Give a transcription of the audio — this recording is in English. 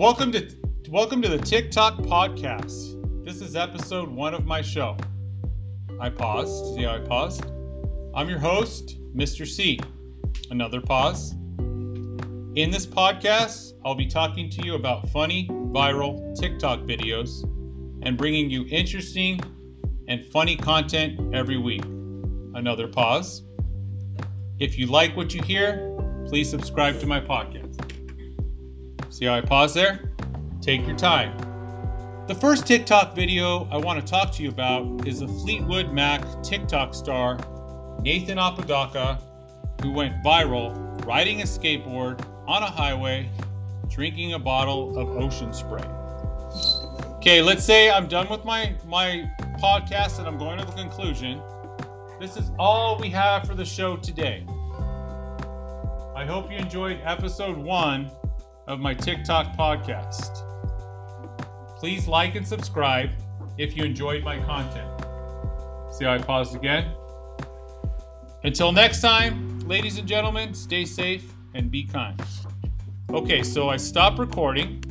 Welcome to welcome to the TikTok podcast. This is episode one of my show. I paused. See how I paused? I'm your host, Mr. C. Another pause. In this podcast, I'll be talking to you about funny, viral TikTok videos and bringing you interesting and funny content every week. Another pause. If you like what you hear, please subscribe to my podcast. See how I pause there? Take your time. The first TikTok video I want to talk to you about is a Fleetwood Mac TikTok star, Nathan Apodaca, who went viral riding a skateboard on a highway, drinking a bottle of ocean spray. Okay, let's say I'm done with my, my podcast and I'm going to the conclusion. This is all we have for the show today. I hope you enjoyed episode one of my TikTok podcast. Please like and subscribe if you enjoyed my content. See how I paused again? Until next time, ladies and gentlemen, stay safe and be kind. Okay, so I stopped recording.